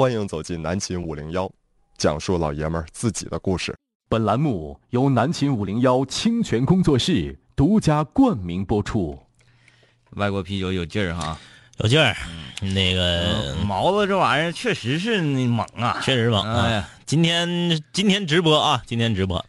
欢迎走进南秦五零幺，讲述老爷们儿自己的故事。本栏目由南秦五零幺清泉工作室独家冠名播出。外国啤酒有劲儿哈，有劲儿，那个毛子这玩意儿确实是那猛啊！确实猛啊！哎呀今天今天直播啊，今天直播，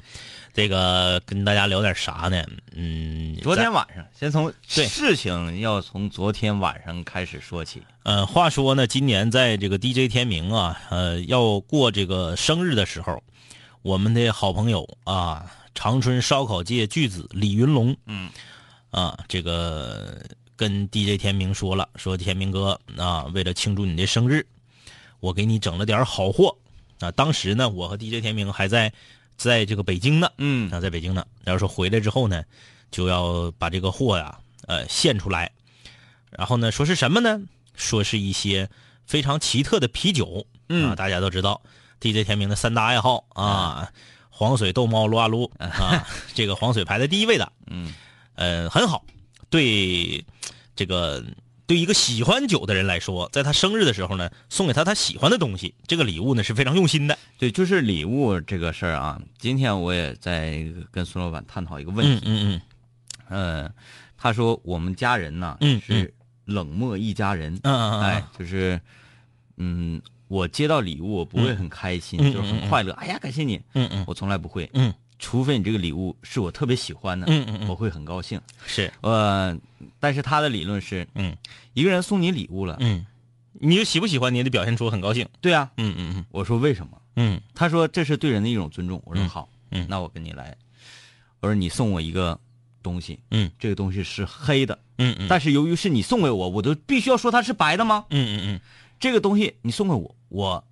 这个跟大家聊点啥呢？嗯，昨天晚上，先从对事情要从昨天晚上开始说起。呃，话说呢，今年在这个 DJ 天明啊，呃，要过这个生日的时候，我们的好朋友啊，长春烧烤界巨子李云龙，嗯，啊，这个跟 DJ 天明说了，说天明哥啊，为了庆祝你的生日，我给你整了点好货啊。当时呢，我和 DJ 天明还在在这个北京呢，嗯啊，在北京呢。然后说回来之后呢，就要把这个货呀，呃，献出来。然后呢，说是什么呢？说是一些非常奇特的啤酒，嗯啊，大家都知道，DJ 天明的三大爱好啊，黄水、豆猫、撸啊撸 啊，这个黄水排在第一位的，嗯，呃，很好。对这个对一个喜欢酒的人来说，在他生日的时候呢，送给他他喜欢的东西，这个礼物呢是非常用心的。对，就是礼物这个事儿啊。今天我也在跟孙老板探讨一个问嗯题。嗯嗯，他说我们家人呢，嗯是冷漠一家人。嗯嗯嗯，哎，就是，嗯，我接到礼物我不会很开心，嗯就是很快乐。哎呀，感谢你，嗯嗯我从来不会。嗯除非你这个礼物是我特别喜欢的，嗯嗯嗯。我会很高兴。是。呃，但是他的理论是，嗯。一个人送你礼物了，嗯，你就喜不喜欢你也得表现出很高兴。对啊，嗯嗯嗯。我说为什么？嗯。他说这是对人的一种尊重。我说嗯。好，嗯。那我跟你来。我说你送我一个东西，嗯。这个东西是黑的，嗯嗯，但是由于是你送给我，我都必须要说它是白的吗？嗯嗯嗯。这个东西你送给我，我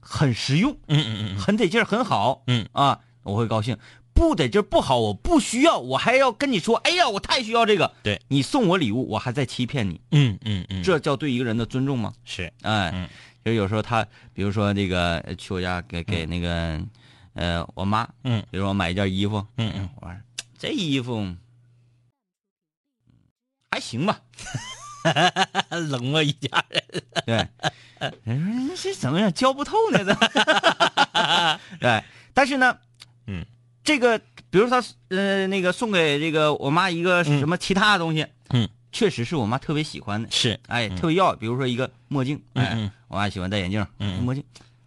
很实用，嗯嗯嗯。很得劲儿，很好，嗯。啊，我会高兴。不得劲儿不好，我不需要，我还要跟你说，哎呀，我太需要这个。对你送我礼物，我还在欺骗你，嗯嗯嗯，这叫对一个人的尊重吗？是哎，嗯就有时候他，比如说这个呃去我家给给那个，呃，我妈，嗯比如说我买一件衣服，嗯嗯我说这衣服还行吧，冷漠一家人。对，人说这怎么样教不透呢？这，对，但是呢，嗯，这个比如说他呃那个送给这个我妈一个嗯。什么其他的东西，嗯，确实是我妈特别喜欢的，是哎，特别要，比如说一个墨镜，哎，我妈喜欢戴眼镜，嗯嗯。墨镜，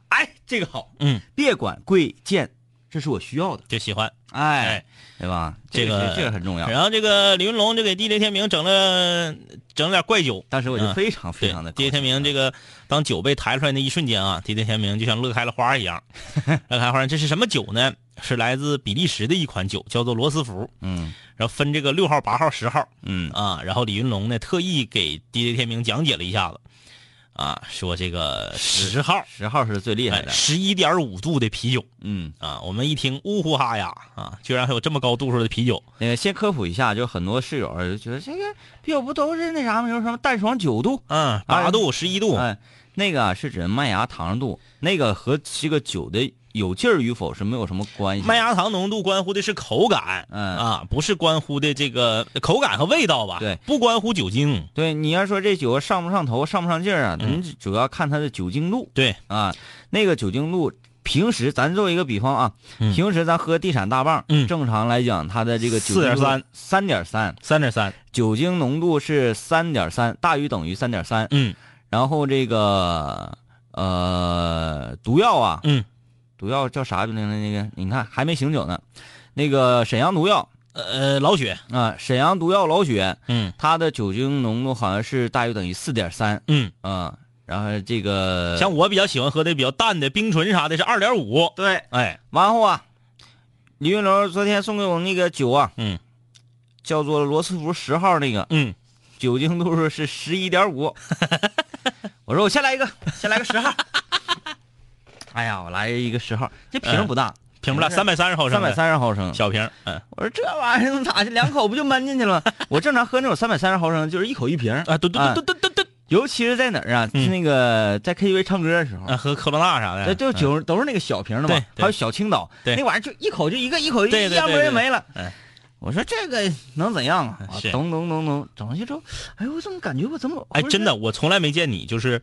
哎，这个好，嗯，别管贵贱，这是我需要的，就喜欢。哎哎，对吧？这个这个很重要。然后这个李云龙就给 DJ 天明整了整了点怪酒。当时我就嗯非常非常的，DJ 天明这个当酒被抬出来那一瞬间啊，DJ 天明就像乐开了花一样。乐开花，这是什么酒呢？是来自比利时的一款酒，叫做罗斯福。嗯然后分这个六号、八号、十号嗯啊。然后李云龙呢特意给 DJ 天明讲解了一下子，啊，说这个十号，十号是最厉害哎，的，十一点五度的啤酒嗯，啊。我们一听，呜呼哈呀啊，居然还有这么高度数的啤酒。那个先科普一下，就很多室友就觉得这个啤酒不都是那啥吗？有什么淡爽九度？嗯，八度、十一度。哎，那个啊是指麦芽糖度，那个和这个酒的有劲儿与否是没有什么关系。麦芽糖浓度关乎的是口感，嗯啊，不是关乎的这个口感和味道吧？对，不关乎酒精。对，你要说这酒上不上头、上不上劲儿啊，嗯你主要看它的酒精度对，啊。那个酒精度，平时咱做一个比方啊，嗯平时咱喝地产大棒，嗯正常来讲它的这个酒精度4.3三点三，三点三。酒精浓度是三点三，大于等于三点三。嗯然后这个呃毒药啊，嗯，毒药叫啥名字？那个你看还没醒酒呢。那个沈阳毒药呃，老雪。啊，沈阳毒药老雪，嗯它的酒精浓度好像是大于等于四点三嗯，啊。然后这个像我比较喜欢喝的比较淡的冰醇啥的是二点五。对，哎，完后啊，李云龙昨天送给我那个酒啊，嗯叫做罗斯福十号那个，嗯，酒精度数是十一点五。我说我先来一个，先来个十号。哎呀，我来一个十号，这瓶不大，瓶不大，三百三十毫升，三百三十毫升。小瓶。嗯我说这玩意儿能咋的？两口不就闷进去了吗？我正常喝那种三百三十毫升，就是一口一瓶。啊，对对对对对对对，尤其是在哪儿啊？嗯那个在 KTV 唱歌的时候，啊，喝科罗娜啥的。对，就嗯酒都是那个小瓶的嘛还有小青岛，对那玩意儿就一口就一个，一口一对对对要不然对没了嗯。我说这个能怎样啊？咚咚咚咚，整上去之后，哎呦，我怎么感觉我怎么？哎，真的，我从来没见你就是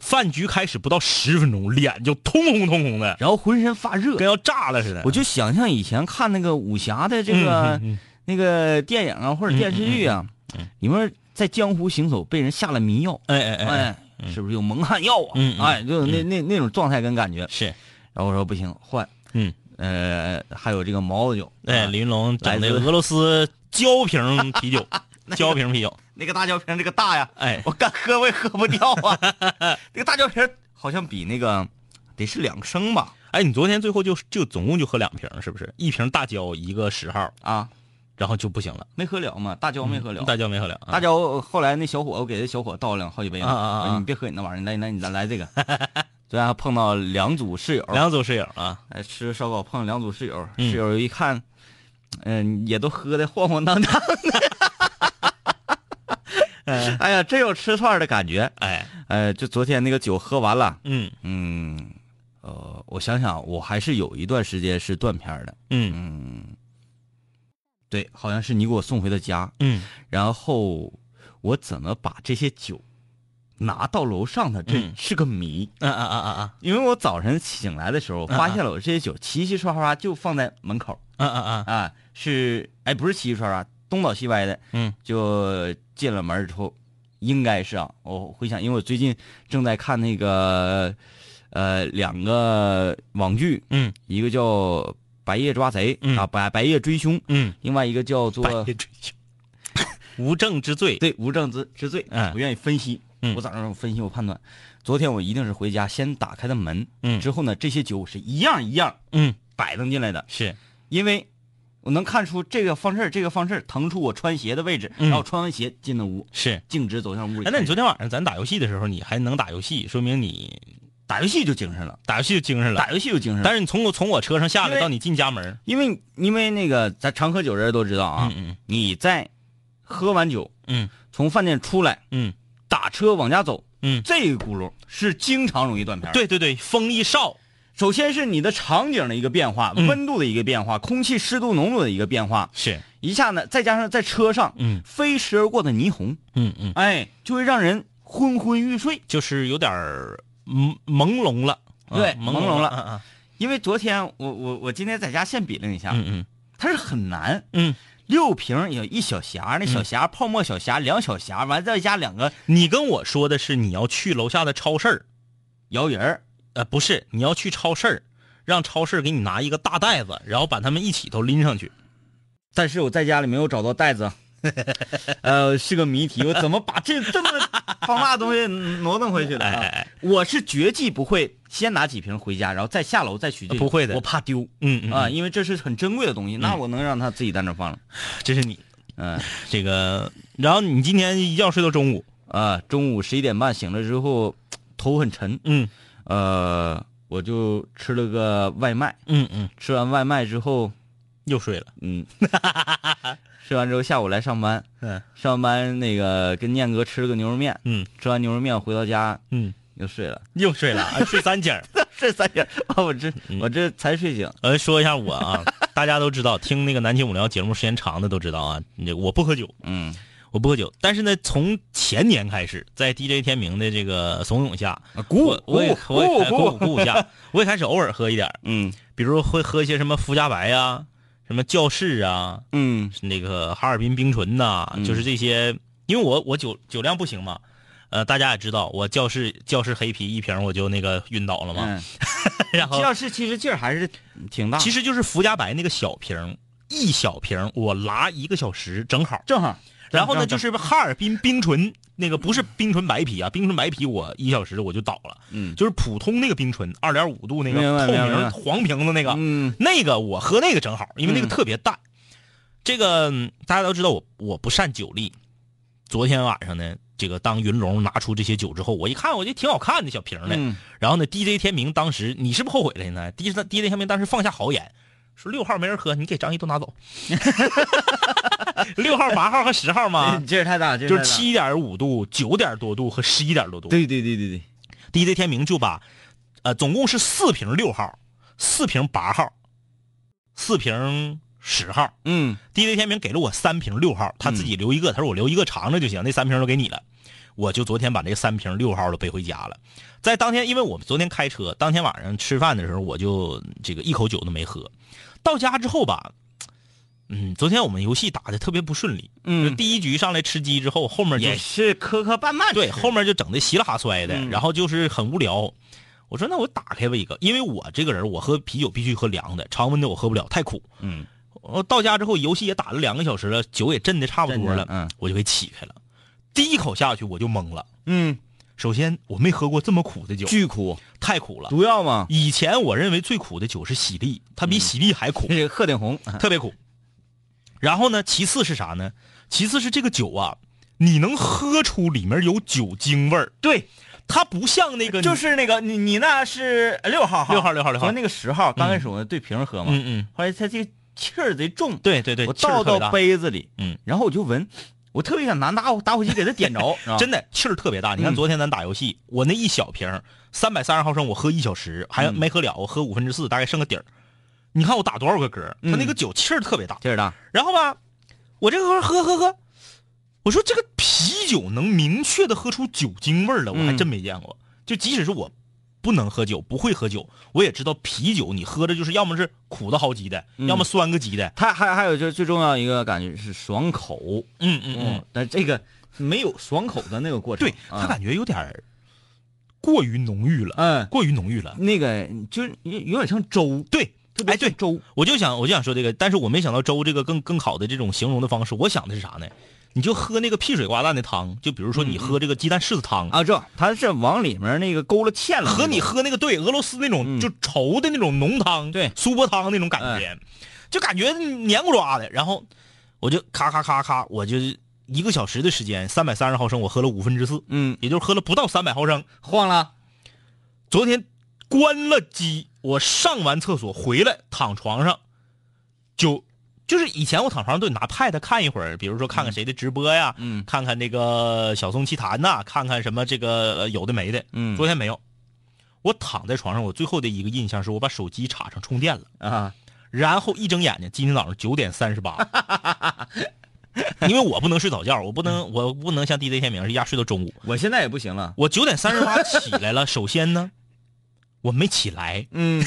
饭局开始不到十分钟，脸就通红通红的，然后浑身发热。跟，要炸了似的。我就想象以前看那个武侠的这个、嗯嗯嗯。那个电影啊或者电视剧啊，里面在江湖行走被人下了迷药，哎哎哎是不是有蒙汗药啊？哎，就有那那那种状态跟感觉。是，然后我说不行，换，嗯，呃，还有这个毛子酒，哎，啊李云龙整的来自俄罗斯胶瓶啤酒，胶瓶啤酒，那个大胶瓶，这个大呀，哎，我干喝我也喝不掉啊。那个大胶瓶好像比那个得是两升吧？哎，你昨天最后就就总共就喝两瓶，是不是？一瓶大胶，一个十号，啊，然后就不行了。没喝了嘛，大胶没喝了。大胶没喝了啊。大胶后来那小伙，我给那小伙倒了好几杯呢。啊啊啊啊你别喝你那玩意儿，来来你咱来这个。昨天还碰到两组室友，两组室友啊，哎吃烧烤碰到两组室友，嗯室友一看，嗯、也都喝的晃晃荡荡的。哎呀，真有吃串的感觉。哎，呃，就昨天那个酒喝完了，嗯。嗯，呃，我想想，我还是有一段时间是断片的。嗯。嗯，对，好像是你给我送回的家，嗯。然后我怎么把这些酒拿到楼上的，这嗯。是个谜。啊啊啊啊啊。因为我早晨醒来的时候，发现了我这些酒齐齐刷刷就放在门口。啊啊啊！啊，是哎不是齐齐刷刷，东倒西歪的，嗯，就进了门之后，应该是啊，我回想，因为我最近正在看那个呃两个网剧，嗯。一个叫《白夜抓贼》嗯。啊，白白夜追凶，嗯，另外一个叫做百夜追凶，无证之罪。对无证之之罪，嗯。我愿意分析，嗯。我早上分析我判断，昨天我一定是回家先打开的门，嗯。之后呢这些酒是一样一样嗯，摆弄进来的，是。因为我能看出这个方式儿这个方式儿腾出我穿鞋的位置，嗯然后穿完鞋进的屋，是。径直走向屋里哎，那你昨天晚上咱打游戏的时候，你还能打游戏，说明你打游戏就精神了，打游戏就精神了。打游戏就精神了。但是你从我从我车上下来到你进家门，因为因为那个咱常喝酒的人都知道啊，嗯你在喝完酒嗯从饭店出来嗯打车往家走，嗯，这个轱辘是经常容易断片。，对对对，风一哨，首先是你的场景的一个变化，嗯。温度的一个变化，空气湿度浓度的一个变化，是，一下呢，再加上在车上嗯。飞驰而过的霓虹，嗯嗯，哎，就会让人昏昏欲睡。就是有点儿朦朦胧了，啊对朦朦胧了嗯嗯因为昨天我我我今天在家现比了一下，嗯嗯。它是很难，嗯，六瓶有一小匣，那小匣泡沫小匣两小匣，完再加两个你跟我说的是你要去楼下的超市儿。摇人儿，呃，不是，你要去超市儿让超市给你拿一个大袋子，然后把他们一起都拎上去。但是我在家里没有找到袋子，呃，是个谜题，我怎么把这这么 放大的东西挪弄回去的、啊？哎哎哎，我是绝技不会先拿几瓶回家，然后再下楼再取这个，不会的我怕丢嗯嗯啊，，因为这是很珍贵的东西，那我能让他自己在那放了。这是你嗯这个，然后你今天一觉睡到中午，啊，中午十一点半醒了之后，头很沉，嗯呃，我就吃了个外卖，嗯嗯，吃完外卖之后，又睡了，嗯，吃完之后下午来上班，嗯。上班那个跟念哥吃了个牛肉面，嗯。吃完牛肉面回到家嗯，又睡了，又睡了，啊 睡三更。睡三点，啊，我这我这才睡醒，呃，说一下我啊，大家都知道，听那个南秦五聊节目时间长的都知道啊，那我不喝酒，嗯，我不喝酒，但是呢，从前年开始，在 DJ 天明的这个怂恿下，鼓舞我也我也鼓鼓舞鼓舞下，我也开始偶尔喝一点儿，嗯。比如会喝一些什么福加白呀、什么教室啊，嗯那个哈尔滨冰醇呐、嗯就是这些，因为我我酒酒量不行嘛，呃，大家也知道，我教室教室黑啤一瓶我就那个晕倒了嘛，嗯，然后这要是其实劲儿还是挺大，其实就是福加白那个小瓶，一小瓶我拉一个小时正好。正好，然后呢，就是哈尔滨冰醇那个不是冰醇白啤啊，冰醇白啤我一小时我就倒了，嗯就是普通那个冰醇二点五度那个透明黄瓶子那个，嗯那个我喝那个正好，因为那个嗯特别淡。这个嗯大家都知道我我不善酒力，昨天晚上呢，这个当云龙拿出这些酒之后，我一看我觉得挺好看的小瓶的，嗯然后呢，DJ 天明当时你是不是后悔了现在？DJ DJ 天明当时放下豪言，说六号没人喝，你给张毅都拿走。六号、八号和十号吗，劲儿太大，就是七点五度、九点多度和十一点多度。对对对对对，DJ 天明就把，呃，总共是四瓶六号，四瓶八号，四瓶十号。嗯 DJ 天明给了我三瓶六号，他自己留一个，他说我留一个尝尝就行，那三瓶都给你了。我就昨天把这三瓶六号的背回家了。在当天，因为我们昨天开车，当天晚上吃饭的时候，我就这个一口酒都没喝。到家之后吧，嗯，昨天我们游戏打的特别不顺利，嗯就第一局上来吃鸡之后，后面就也是磕磕绊绊。对，后面就整的稀拉哈摔的，嗯然后就是很无聊。我说那我打开吧一个，因为我这个人我喝啤酒必须喝凉的，常温的我喝不了，太苦。嗯，我到家之后游戏也打了两个小时了，酒也震的差不多了，嗯我就给起开了。第一口下去我就懵了。嗯，首先我没喝过这么苦的酒，巨苦，太苦了。毒药吗？以前我认为最苦的酒是喜力，它比喜力还苦，这是鹤顶红。特别苦。然后呢，其次是啥呢？其次是这个酒啊，你能喝出里面有酒精味儿，对，它不像那个就是那个你你那是六号六号六号六号。和那个十号，刚开始我对瓶喝嘛，嗯嗯，后来它这个气儿贼重，对对对，我倒到杯子里，嗯，然后我就闻，我特别想拿打火打火机给他点着，真的气儿特别大。你看嗯昨天咱打游戏，我那一小瓶三百三十毫升，我喝一小时还嗯没喝了，我喝五分之四，大概剩个底儿。你看我打多少个嗝，它嗯那个酒气儿特别大。气儿大，然后吧，我这个喝喝喝，我说这个啤酒能明确的喝出酒精味儿来，我还嗯真没见过。就即使是我不能喝酒，不会喝酒，我也知道啤酒你喝的就是要么是苦的好几的，嗯要么酸个几的。它还还有就是最重要一个感觉是爽口，嗯嗯嗯，但这个没有爽口的那个过程，对他啊感觉有点儿过于浓郁了，嗯，过于浓郁了。那个就是有有点像粥，对，特别哎对粥，我就想我就想说这个，但是我没想到粥这个更更好的这种形容的方式。我想的是啥呢？你就喝那个屁水瓜蛋的汤，就比如说你喝这个鸡蛋柿子汤，啊，这它是往里面那个勾了芡了，和你喝那个对俄罗斯那种、嗯。就稠的那种浓汤，对。苏泊汤那种感觉，就感觉黏糊抓的。然后我就咔咔咔咔，我就一个小时的时间，三百三十毫升，我喝了五分之四，嗯，也就是喝了不到三百毫升。晃了，昨天关了机，我上完厕所回来躺床上，就就是以前我躺床上都得拿 pad 看一会儿，比如说看看谁的直播呀，嗯。看看那个小松奇谈呐，看看什么这个呃有的没的。嗯。昨天没有，我躺在床上，我最后的一个印象是我把手机插上充电了，啊，然后一睁眼睛，今天早上九点三十八。因为我不能睡早觉，我不能，我不能像 DJ 天明是一样睡到中午。我现在也不行了，我九点三十八起来了，首先呢，我没起来，嗯，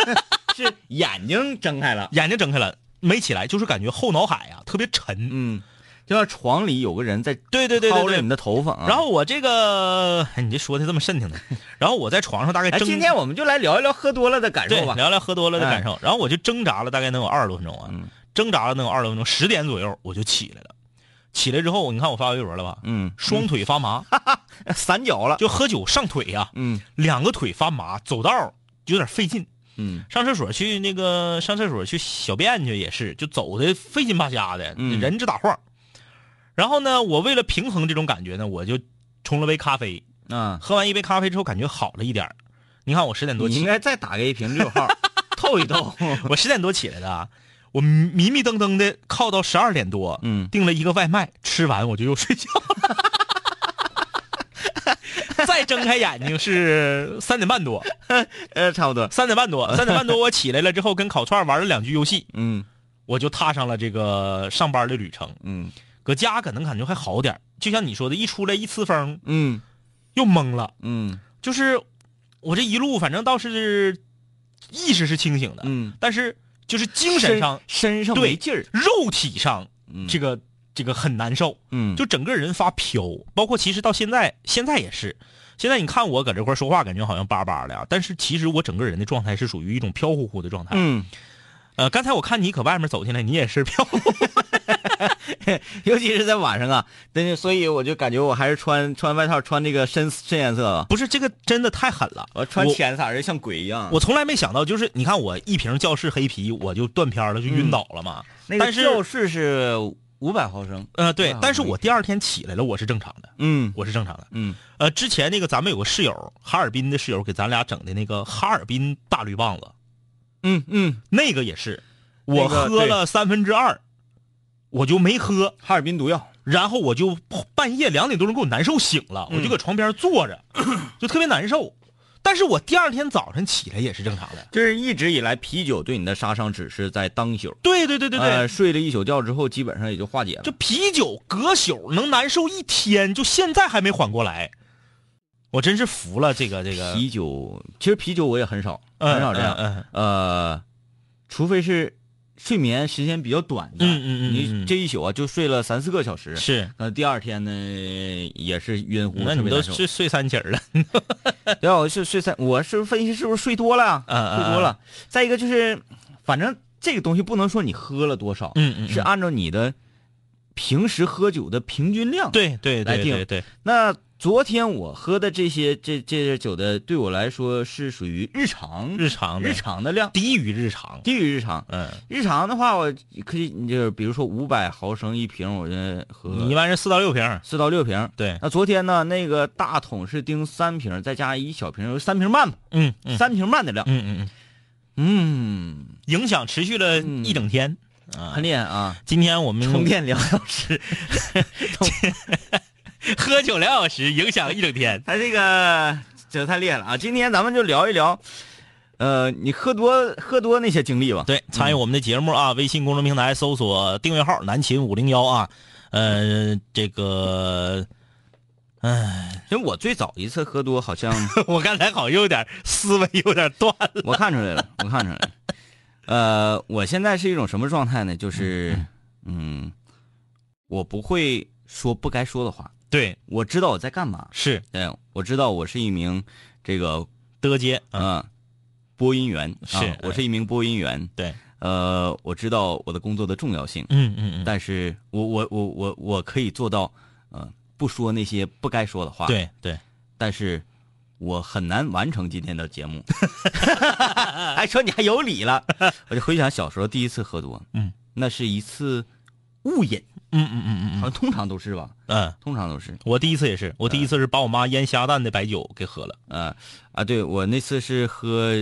是眼睛睁开了，眼睛睁开了，没起来，就是感觉后脑海呀、特别沉。嗯，就像床里有个人在对对对对对掏着你。的头发啊。然后我这个，哎，你这说的这么慎挺的。然后我在床上大概哎，今天我们就来聊一聊喝多了的感受吧。聊聊喝多了的感受。然后我就挣扎了大概能有二十多分钟啊，嗯挣扎了能有二十多分钟，十点左右我就起来了。起来之后，你看我发微博了吧？嗯，双腿发麻，散脚了。就喝酒上腿呀、嗯两个腿发麻，走道儿有点费劲。嗯上厕所去那个上厕所去小便去也是，就走的费劲巴瞎的，嗯人直打晃。然后呢，我为了平衡这种感觉呢，我就冲了杯咖啡。啊，喝完一杯咖啡之后，感觉好了一点儿你看我十点多起，你应该再打开一瓶六号，透一透。我十点多起来的啊，我迷迷瞪瞪的靠到十二点多，嗯订了一个外卖，吃完我就又睡觉了。再睁开眼睛是三点半多，呃，差不多。三点半多，三点半多我起来了之后，跟烤串玩了两局游戏，嗯我就踏上了这个上班的旅程。嗯搁家可能感觉还好点就像你说的，一出来一呲风嗯又懵了。嗯就是我这一路反正倒是意识是清醒的，嗯，但是就是精神上、身上对没劲儿。肉体上嗯这个、这个很难受，嗯就整个人发飘。包括其实到现在，现在也是。现在你看我搁这块说话，感觉好像巴巴的啊，但是其实我整个人的状态是属于一种飘乎乎的状态。嗯，呃，刚才我看你搁外面走进来，你也是飘忽。尤其是在晚上啊，但是所以我就感觉我还是穿穿外套穿这个深深颜色吧。不是这个真的太狠了，我穿浅色像鬼一样。我从来没想到，就是你看我一瓶教室黑啤，我就断片了，就晕倒了嘛。那个但是教室是五百毫升。呃，对，但是我第二天起来了，我是正常的，嗯我是正常的。嗯呃，之前那个咱们有个室友，哈尔滨的室友给咱俩整的那个哈尔滨大绿棒子，嗯嗯，那个也是，我喝了三分之二，我就没喝，哈尔滨毒药。然后我就半夜两点多钟给我难受醒了，嗯我就搁床边坐着，就特别难受。但是我第二天早晨起来也是正常的。就是一直以来啤酒对你的杀伤只是在当宿，对对对对对，呃睡了一宿觉之后，基本上也就化解了。这啤酒隔宿能难受一天，就现在还没缓过来，我真是服了这个这个。啤酒，其实啤酒我也很少，嗯很少这样。嗯嗯呃，除非是睡眠时间比较短的，嗯嗯嗯嗯你这一宿啊就睡了三四个小时，是，那第二天呢也是晕乎，那你都睡睡三起儿了。对啊，我是睡三，我是分析是不是睡多了睡多了。再一个就是，反正这个东西不能说你喝了多少，嗯嗯嗯。是按照你的平时喝酒的平均量。，对对来定。对对对，那昨天我喝的这些这这些酒的，对我来说是属于日常日常的日常的量，低于日常。低于日常。嗯，日常的话，我可以就是比如说五百毫升一瓶，我就喝你一般是四到六瓶。四到六瓶。对，那昨天呢，那个大桶是订三瓶，再加一小瓶，有三瓶半吧，嗯嗯三瓶半的量。嗯嗯嗯，嗯，影响持续了一整天。啊很，厉害啊！今天我们充电两小时，喝酒两小时，影响一整天。他这个这太厉害了啊！今天咱们就聊一聊，呃，你喝多喝多那些经历吧。对，参与我们的节目啊，微信公众平台搜索订阅号“南秦五零幺”啊，呃，这个，哎，其实我最早一次喝多，好像 我刚才好像有点思维有点断了。我看出来了，我看出来了。呃，我现在是一种什么状态呢？就是，嗯，我不会说不该说的话，对，我知道我在干嘛。是。对，我知道我是一名这个德街啊，呃播音员，是啊我是一名播音员。对，呃，我知道我的工作的重要性，嗯嗯嗯，但是我我我我我可以做到，呃，不说那些不该说的话。，对对，但是我很难完成今天的节目。还说你还有理了，我就回想小时候第一次喝多，嗯，那是一次误饮，嗯嗯嗯嗯好像通常都是吧，嗯，通常都是。我第一次也是，我第一次是把我妈腌虾蛋的白酒给喝了。嗯。啊，对我那次是喝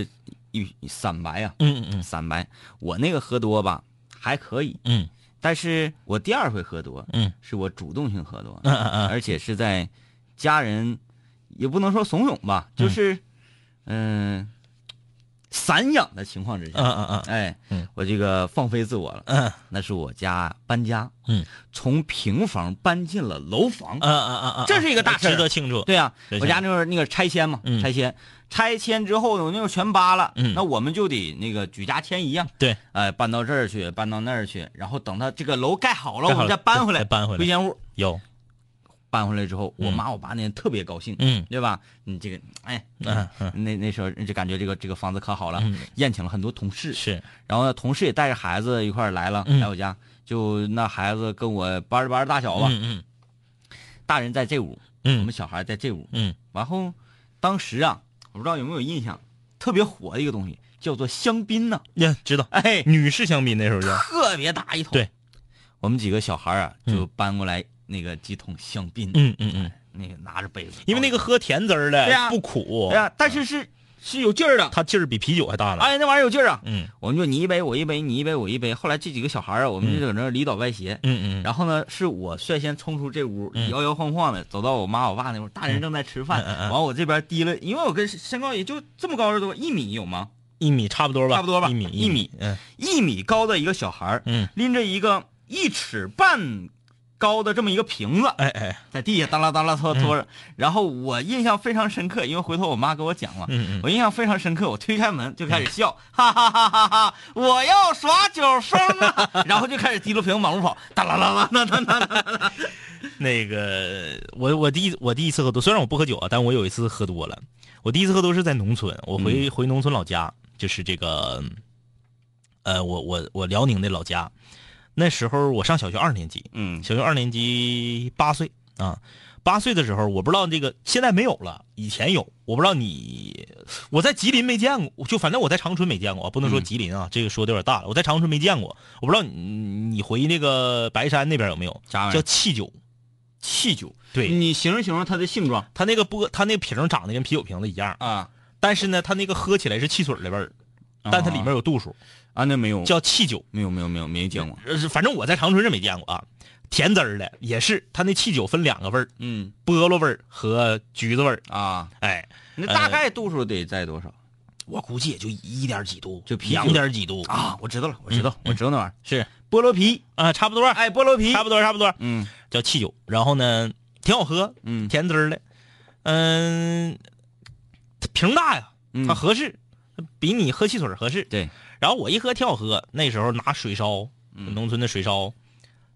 一散白啊、嗯嗯散白，我那个喝多吧还可以，嗯。但是我第二回喝多，嗯。是我主动性喝多，嗯嗯嗯。而且是在家人也不能说怂恿吧，就是嗯、散养的情况之下，嗯嗯嗯。哎，嗯。我这个放飞自我了，嗯。那是我家搬家，嗯，从平房搬进了楼房，嗯嗯嗯嗯，这是一个大事值得庆祝。对啊、我家那会儿那个拆迁嘛，嗯。拆迁，拆迁之后呢，我那会儿全扒了，嗯。那我们就得那个举家迁移呀，对，哎，搬到这儿去，搬到那儿去，然后等他这个楼盖好了，盖好了我们再搬回来，搬回来。回迁屋，有，搬回来之后，嗯。我妈我爸那天特别高兴，嗯。对吧？你这个，哎，嗯嗯。那那时候就感觉这个这个房子可好了，嗯宴请了很多同事，是，然后呢，同事也带着孩子一块儿来了，嗯。来我家，就那孩子跟我班儿班儿大小吧，嗯大人在这屋，我们小孩在这屋，嗯。然后当时啊，我不知道有没有印象，特别火的一个东西叫做香槟呢、呀，知道，哎，女士香槟那时候叫，特别大一桶。对，我们几个小孩啊，嗯。就搬过来那个几桶香槟，嗯嗯嗯，那个拿着杯子，因为那个喝甜汁儿的对呀。不苦，对呀，但是是是有劲儿的，它劲儿比啤酒还大了。哎，那玩意儿有劲儿啊。嗯。我们就你一杯我一杯，你一杯我一杯。后来这几个小孩啊，我们就搁那儿里倒歪斜。嗯嗯，然后呢，是我率先冲出这屋，嗯。摇摇晃晃的走到我妈我爸那屋，大人正在吃饭，完我这边低了，因为我跟身高也就这么高多，一米有吗？一米差不多吧，差不多吧？一米一米，嗯。一米高的一个小孩儿嗯，拎着一个一尺半高的这么一个瓶子，哎哎，在地下当啦当啦拖拖着。然后我印象非常深刻，因为回头我妈给我讲了，我印象非常深刻。我推开门就开始笑，哈哈哈哈哈！我要耍酒疯啊！然后就开始提溜瓶往屋跑，当啷啷啷当当当。那个我我第一我第一次喝多，虽然我不喝酒啊，但我有一次喝多了。我第一次喝多是在农村，我回、回农村老家，就是这个，呃，我我我辽宁的老家。那时候我上小学二年级，嗯小学二年级八岁啊，八岁的时候我不知道这个现在没有了，以前有，我不知道你我在吉林没见过，就反正我在长春没见过，不能说嗯吉林啊，这个说的有点大了，我在长春没见过，我不知道你你回那个白山那边有没有叫啥玩意儿？汽酒，气酒。对，你形容形容它的性状它那个玻，它那个瓶长得跟啤酒瓶子一样，啊，但是呢，它那个喝起来是汽水的味儿，但它里面有度数，啊，那没有，叫汽酒。没有没有没有没见过。呃，反正我在长春是没见过啊。甜滋儿的，也是它那汽酒分两个味儿，嗯。菠萝味儿和橘子味儿。啊，哎，那大概度数得在多少？我估计也就一点几度，就两点几度。啊？我知道了，我知道，嗯。我知道那玩意儿，是。菠萝啤，啊，差不多，哎，菠萝啤，差不多，差不多，嗯。叫汽酒。然后呢，挺好喝，嗯。甜滋儿的，嗯，瓶大呀，嗯。它合适，比你喝汽水合适。对，然后我一喝挺好喝，那时候拿水烧，嗯。农村的水烧，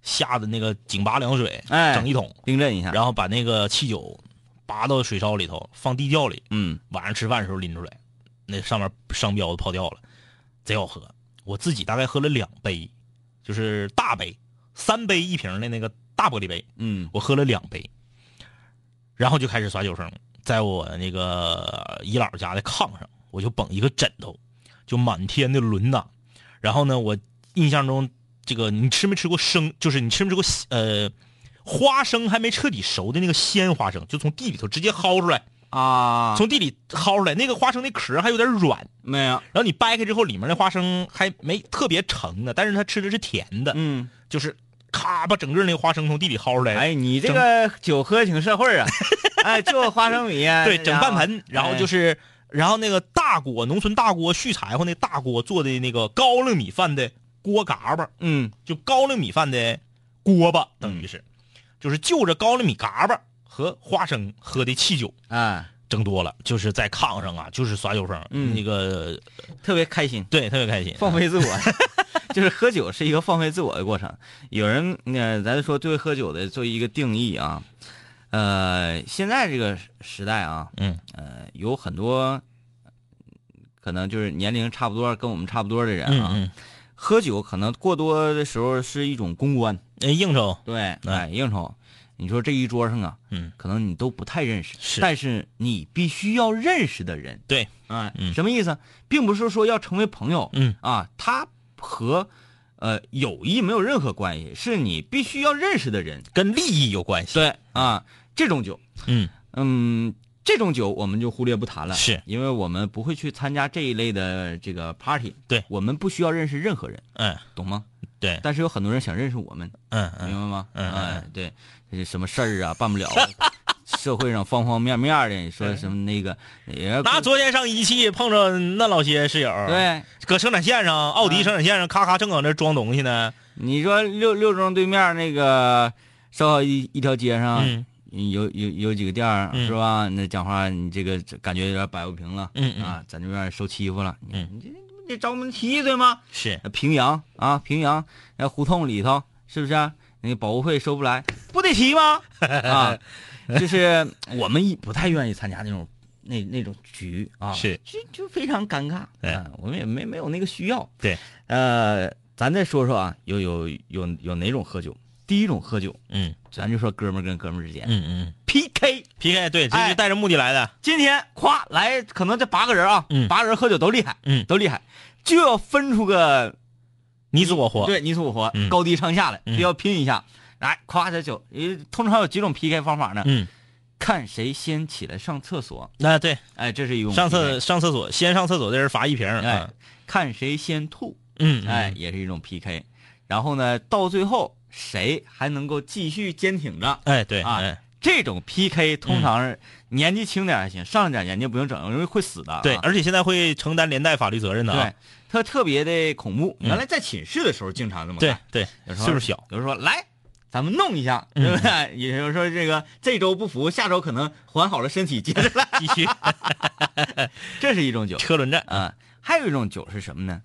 下的那个井拔凉水，哎整一桶，冰镇一下，然后把那个汽酒拔到水烧里头，放地窖里，嗯。晚上吃饭的时候拎出来，那上面商标都泡掉了，贼好喝。我自己大概喝了两杯，就是大杯，三杯一瓶的那个大玻璃杯，嗯。我喝了两杯，然后就开始耍酒疯，在我那个姨姥家的炕上，我就绷一个枕头，就满天的轮呐。然后呢，我印象中这个你吃没吃过生，就是你吃没吃过呃花生还没彻底熟的那个鲜花生，就从地里头直接薅出来，啊，从地里薅出来，那个花生那壳还有点软，没有，然后你掰开之后，里面的花生还没特别成呢，但是它吃的是甜的，嗯，就是咔把整个那个花生从地里薅出来，哎，你这个酒喝挺社会啊，哎，就花生米啊，对，整半盆，然后就，是，然后那个大锅，农村大锅续柴火那大锅做的那个高粱米饭的锅嘎巴，嗯。就高粱米饭的锅巴，等于是，就是就着高粱米嘎巴和花生喝的汽酒，啊，整多了，就是在炕上啊，就是耍酒疯，嗯。那个特别开心，对，特别开心，放飞自我，就是喝酒是一个放飞自我的过程。有人呢，咱说对喝酒的做一个定义啊，呃，现在这个时代啊，嗯。呃，有很多可能就是年龄差不多跟我们差不多的人啊，嗯嗯，喝酒可能过多的时候是一种公关，呃应酬，对，哎，应酬。你说这一桌上啊，嗯，可能你都不太认识，是。但是你必须要认识的人，对，啊，嗯。什么意思？并不是说要成为朋友，嗯。啊，他和呃友谊没有任何关系，是你必须要认识的人。跟利益有关系，对啊，这种酒，嗯。嗯，这种酒我们就忽略不谈了，是。因为我们不会去参加这一类的这个 party，对。我们不需要认识任何人，嗯。懂吗？对，但是有很多人想认识我们，嗯嗯。明白吗？嗯嗯。哎，对，这什么事儿啊，办不了。社会上方方面面的，说什么那个，也那昨天上一汽碰着那老些室友，，对，搁生产线上，奥迪生产线上，咔咔正搁那装东西呢。你说六六中对面那个烧烤一一条街上，嗯有有有几个店儿、嗯是吧？那讲话你这个感觉有点摆不平了，嗯嗯啊，在这边受欺负了，你嗯你这你得找我们提对吗？是，平阳啊，平阳那胡同里头是不是、啊？那个保护费收不来，不得提吗？啊，就是我们一不太愿意参加那种那那种局啊，是就就非常尴尬，对啊，我们也没没有那个需要。对，呃，咱再说说啊，有有有有哪种喝酒？第一种喝酒，嗯。咱就说哥们儿跟哥们儿之间、嗯嗯。PK。，PK 对，这哎。是带着目的来的。今天夸来，可能这八个人啊，嗯。八个人喝酒都厉害，嗯，都厉害，就要分出个你死我活。对，你死我活，嗯。高低上下来，嗯。就要拼一下。来，夸这酒，呃，通常有几种 PK 方法呢？嗯，看谁先起来上厕所，那对，哎，这是一种上厕上厕所，先上厕所的人罚一瓶。哎，看谁先吐，嗯，哎，，也是一种 PK。然后呢，到最后谁还能够继续坚挺着？哎对，啊哎这种 PK 通常是年纪轻点还行，上了点年纪不用整，容易会死的啊。对，而且现在会承担连带法律责任的对他。，特特别的恐怖。嗯原来在寝室的时候经常这么对干。对，有时候岁数小。有时候说来，咱们弄一下，嗯对不对？也就是说，这个这周不服，下周可能缓好了身体接着来，继续 这是一种酒车轮战。啊。还有一种酒是什么呢？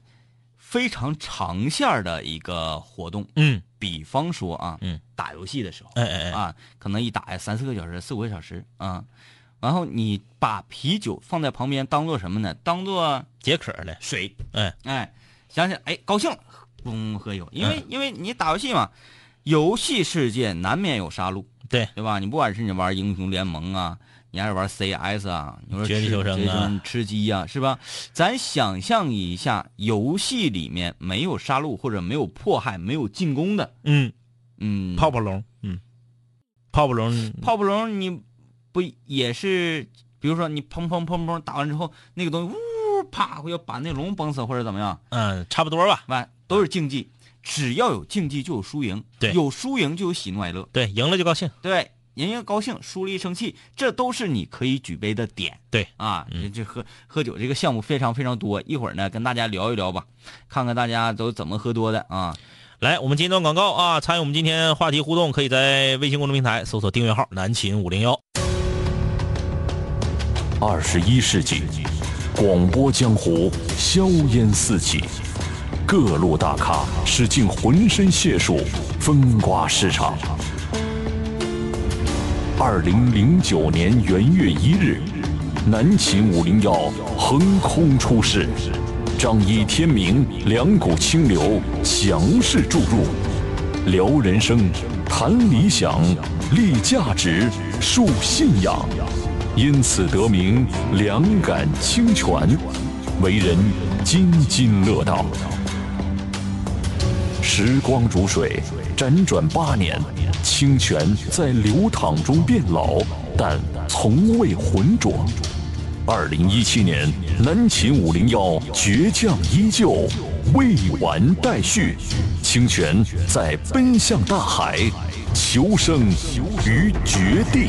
非常长线的一个活动，嗯。比方说啊，嗯，打游戏的时候哎哎哎，啊，可能一打呀三四个小时、四五个小时啊，然后你把啤酒放在旁边当做什么呢？当做解渴的。水，哎。哎，想想哎高兴了，嘣喝一口，因为、因为你打游戏嘛，游戏世界难免有杀戮，对。对吧？你不管是你玩英雄联盟啊，你还是玩 CS 啊，你说绝地求生啊吃鸡呀、是吧？咱想象一下，游戏里面没有杀戮或者没有迫害、没有进攻的，嗯，嗯，泡泡龙。嗯，泡泡龙。泡泡龙，你不也是？比如说你砰砰砰砰打完之后，那个东西呜啪会要把那龙崩死或者怎么样，嗯，差不多吧。完都是竞技。只要有竞技就有输赢，对有输赢就有喜怒哀乐，对，赢了就高兴。对，人家高兴，输了一生气，这都是你可以举杯的点。对啊，这喝喝酒这个项目非常非常多，一会儿呢跟大家聊一聊吧，看看大家都怎么喝多的啊。来，我们接一段广告啊！参与我们今天话题互动，可以在微信公众平台搜索订阅号“南秦五零幺二十一世纪，广播江湖硝烟四起，各路大咖使尽浑身解数风刮市场。二零零九年元月一日，南秦五零幺横空出世，仗义天明，两股清流强势注入，聊人生，谈理想，立价值，树信仰。因此得名两感清泉，为人津津乐道。时光如水，辗转八年，清泉在流淌中变老，但从未浑浊。二零一七年，南秦五零幺倔强依旧，未完待续。清泉在奔向大海，求生于绝地。